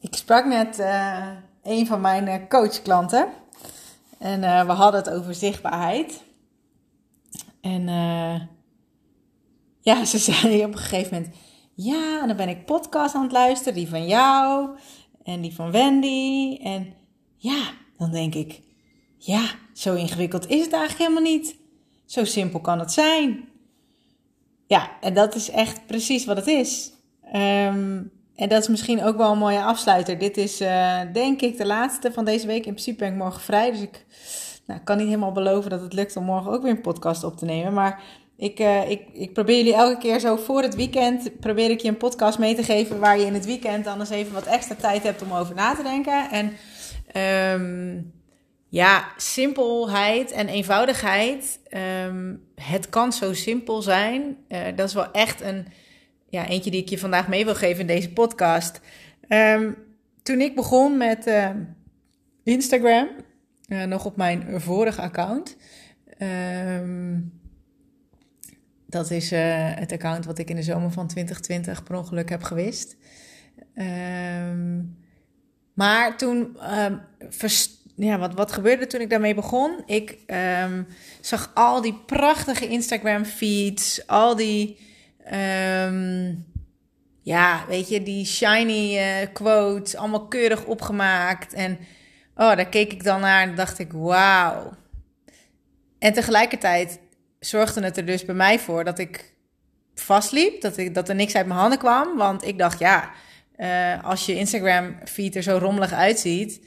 Ik sprak net uh, een van mijn uh, coachklanten. En uh, we hadden het over zichtbaarheid. En ja, ze zei op een gegeven moment: Ja, en dan ben ik podcast aan het luisteren, die van jou en die van Wendy. En ja, dan denk ik: Ja, zo ingewikkeld is het eigenlijk helemaal niet. Zo simpel kan het zijn. Ja, en dat is echt precies wat het is. Um, en dat is misschien ook wel een mooie afsluiter. Dit is uh, denk ik de laatste van deze week. In principe ben ik morgen vrij. Dus ik nou, kan niet helemaal beloven dat het lukt om morgen ook weer een podcast op te nemen. Maar ik, uh, ik, ik probeer jullie elke keer zo voor het weekend. Probeer ik je een podcast mee te geven. Waar je in het weekend dan eens even wat extra tijd hebt om over na te denken. En um, ja, simpelheid en eenvoudigheid. Um, het kan zo simpel zijn. Uh, dat is wel echt een ja, eentje die ik je vandaag mee wil geven in deze podcast. Um, toen ik begon met uh, Instagram, uh, nog op mijn vorige account. Um, dat is uh, het account wat ik in de zomer van 2020 per ongeluk heb gewist. Maar toen, ja, wat, wat gebeurde toen ik daarmee begon? Ik zag al die prachtige Instagram feeds, al die Um, ja, weet je, die shiny uh, quotes, allemaal keurig opgemaakt. En oh, daar keek ik dan naar en dacht ik, wauw. En tegelijkertijd zorgde het er dus bij mij voor dat ik vastliep, dat, ik, dat er niks uit mijn handen kwam. Want ik dacht, ja, uh, als je Instagram-feed er zo rommelig uitziet,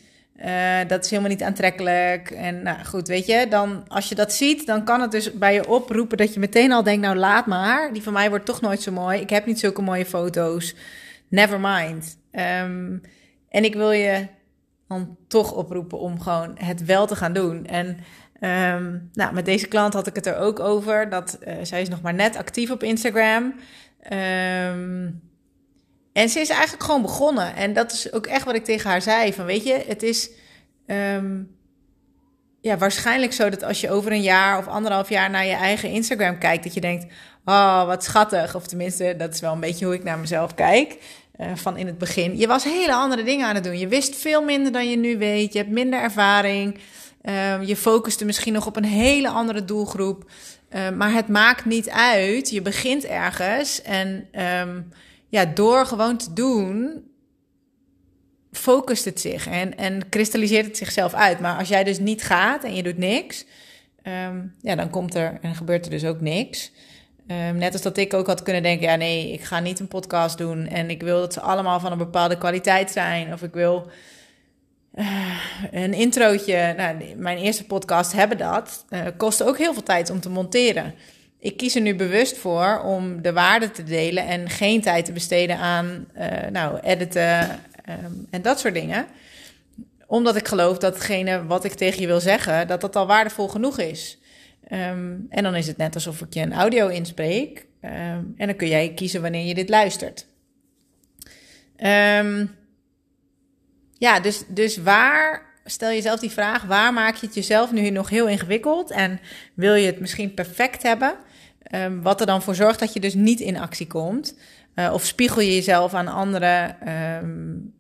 uh, dat is helemaal niet aantrekkelijk. En nou goed, weet je, dan als je dat ziet, dan kan het dus bij je oproepen dat je meteen al denkt: nou laat maar, die van mij wordt toch nooit zo mooi. Ik heb niet zulke mooie foto's. Never mind. Um, en ik wil je dan toch oproepen om gewoon het wel te gaan doen. En um, nou, met deze klant had ik het er ook over. Dat uh, zij is nog maar net actief op Instagram. Um, en ze is eigenlijk gewoon begonnen. En dat is ook echt wat ik tegen haar zei. Van weet je, het is um, ja, waarschijnlijk zo dat als je over een jaar of anderhalf jaar naar je eigen Instagram kijkt, dat je denkt, oh, wat schattig. Of tenminste, dat is wel een beetje hoe ik naar mezelf kijk. Uh, van in het begin. Je was hele andere dingen aan het doen. Je wist veel minder dan je nu weet. Je hebt minder ervaring. Um, je focuste misschien nog op een hele andere doelgroep. Uh, maar het maakt niet uit. Je begint ergens en ja, door gewoon te doen, focust het zich en, en kristalliseert het zichzelf uit. Maar als jij dus niet gaat en je doet niks, um, ja, dan komt er en gebeurt er dus ook niks. Um, net als dat ik ook had kunnen denken, ja nee, ik ga niet een podcast doen en ik wil dat ze allemaal van een bepaalde kwaliteit zijn. Of ik wil uh, een introotje. Nou, mijn eerste podcast hebben dat. Uh, kost ook heel veel tijd om te monteren ik kies er nu bewust voor om de waarde te delen en geen tijd te besteden aan uh, nou, editen um, en dat soort dingen. Omdat ik geloof dat hetgene wat ik tegen je wil zeggen, dat dat al waardevol genoeg is. Um, en dan is het net alsof ik je een audio inspreek. Um, en dan kun jij kiezen wanneer je dit luistert. ja, dus, dus waar stel jezelf die vraag: waar maak je het jezelf nu nog heel ingewikkeld en wil je het misschien perfect hebben? Um, wat er dan voor zorgt dat je dus niet in actie komt. Uh, of spiegel je jezelf aan anderen, um,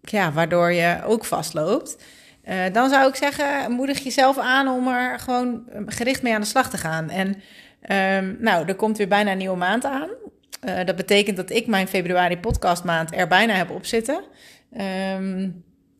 ja, waardoor je ook vastloopt. Uh, dan zou ik zeggen, moedig jezelf aan om er gewoon gericht mee aan de slag te gaan. En nou, er komt weer bijna een nieuwe maand aan. Uh, dat betekent dat ik mijn februari podcastmaand er bijna heb op zitten.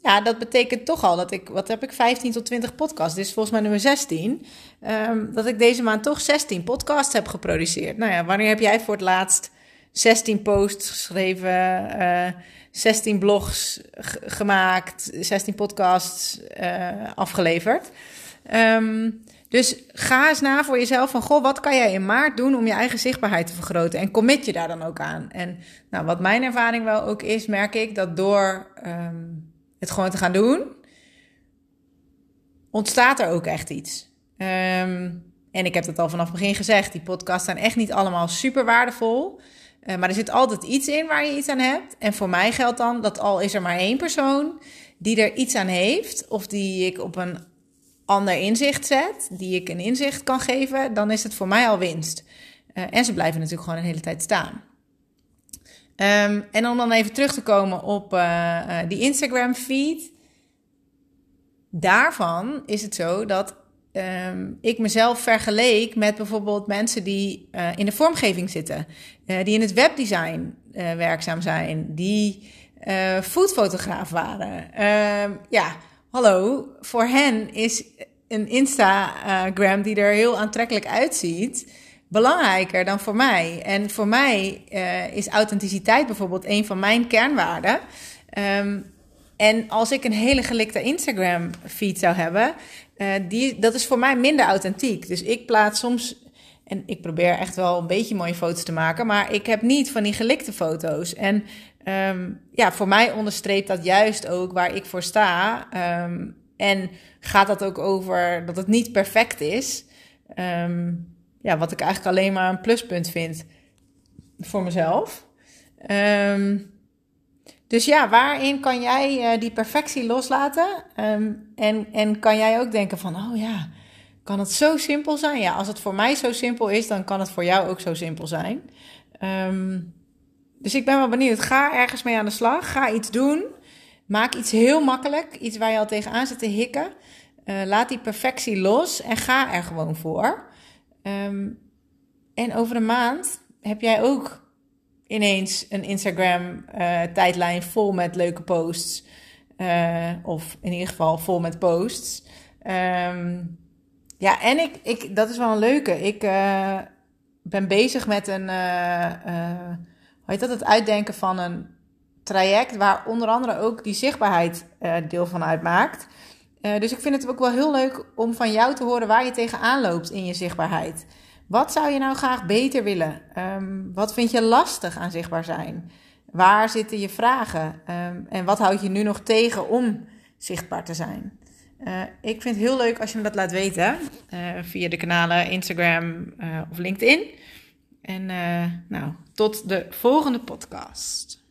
Ja, dat betekent toch al dat ik, wat heb ik, 15 tot 20 podcasts. Dit is volgens mij nummer 16. Um, ehm, dat ik deze maand toch 16 podcasts heb geproduceerd. Nou ja, wanneer heb jij voor het laatst 16 posts geschreven, uh, eh, 16 blogs gemaakt, 16 podcasts uh, afgeleverd? Um, dus ga eens na voor jezelf van, goh, wat kan jij in maart doen om je eigen zichtbaarheid te vergroten? En commit je daar dan ook aan. En nou, wat mijn ervaring wel ook is, merk ik dat door... Um, het gewoon te gaan doen, ontstaat er ook echt iets. Um, en ik heb het al vanaf het begin gezegd, die podcasts zijn echt niet allemaal super waardevol. Uh, maar er zit altijd iets in waar je iets aan hebt. En voor mij geldt dan dat al is er maar één persoon die er iets aan heeft, of die ik op een ander inzicht zet, die ik een inzicht kan geven, dan is het voor mij al winst. Uh, en ze blijven natuurlijk gewoon een hele tijd staan. Ehm, en om dan even terug te komen op uh, die Instagram feed. Daarvan is het zo dat um, ik mezelf vergeleek met bijvoorbeeld mensen die uh, in de vormgeving zitten, die in het webdesign werkzaam zijn, die foodfotograaf waren. Ehm, ja, hallo, voor hen is een Instagram die er heel aantrekkelijk uitziet belangrijker dan voor mij. En voor mij is authenticiteit bijvoorbeeld een van mijn kernwaarden. Um, en als ik een hele gelikte Instagram feed zou hebben, uh, die, dat is voor mij minder authentiek. Dus ik plaats soms, en ik probeer echt wel een beetje mooie foto's te maken, maar ik heb niet van die gelikte foto's. En um, ja, voor mij onderstreept dat juist ook waar ik voor sta. Um, en gaat dat ook over dat het niet perfect is. Ja, wat ik eigenlijk alleen maar een pluspunt vind voor mezelf. Um, dus ja, waarin kan jij uh, die perfectie loslaten? Um, en, en kan jij ook denken van, oh ja, kan het zo simpel zijn? Ja, als het voor mij zo simpel is, dan kan het voor jou ook zo simpel zijn. Um, dus ik ben wel benieuwd. Ga ergens mee aan de slag. Ga iets doen. Maak iets heel makkelijk. Iets waar je al tegenaan zit te hikken. Uh, laat die perfectie los en ga er gewoon voor. Um, en over een maand heb jij ook ineens een Instagram-tijdlijn uh, vol met leuke posts. Uh, of in ieder geval vol met posts. Um, ja, en ik, ik, dat is wel een leuke. Ik uh, ben bezig met een, hoe heet dat, het uitdenken van een traject waar onder andere ook die zichtbaarheid deel van uitmaakt. Dus ik vind het ook wel heel leuk om van jou te horen waar je tegenaan loopt in je zichtbaarheid. Wat zou je nou graag beter willen? Um, wat vind je lastig aan zichtbaar zijn? Waar zitten je vragen? Um, en wat houd je nu nog tegen om zichtbaar te zijn? Uh, ik vind het heel leuk als je me dat laat weten uh, via de kanalen Instagram of LinkedIn. En nou, tot de volgende podcast.